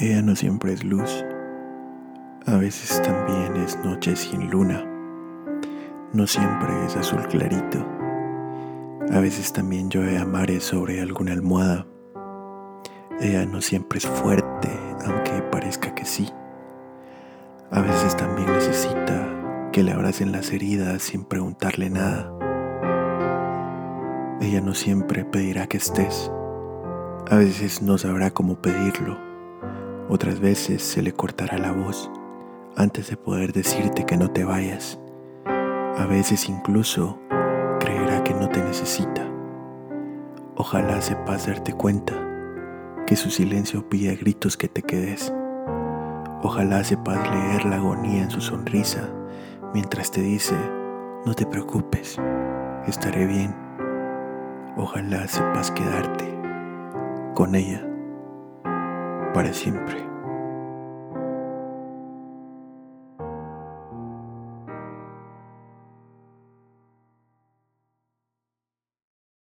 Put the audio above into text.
Ella no siempre es luz, a veces también es noche sin luna, no siempre es azul clarito, a veces también llueve a mares sobre alguna almohada. Ella no siempre es fuerte, aunque parezca que sí. A veces también necesita que le abracen las heridas sin preguntarle nada. Ella no siempre pedirá que estés. A veces no sabrá cómo pedirlo otras veces se le cortará la voz antes de poder decirte que no te vayas. A veces incluso creerá que no te necesita. Ojalá sepas darte cuenta que su silencio pide gritos que te quedes. Ojalá sepas leer la agonía en su sonrisa mientras te dice, no te preocupes, estaré bien. Ojalá sepas quedarte con ella para siempre.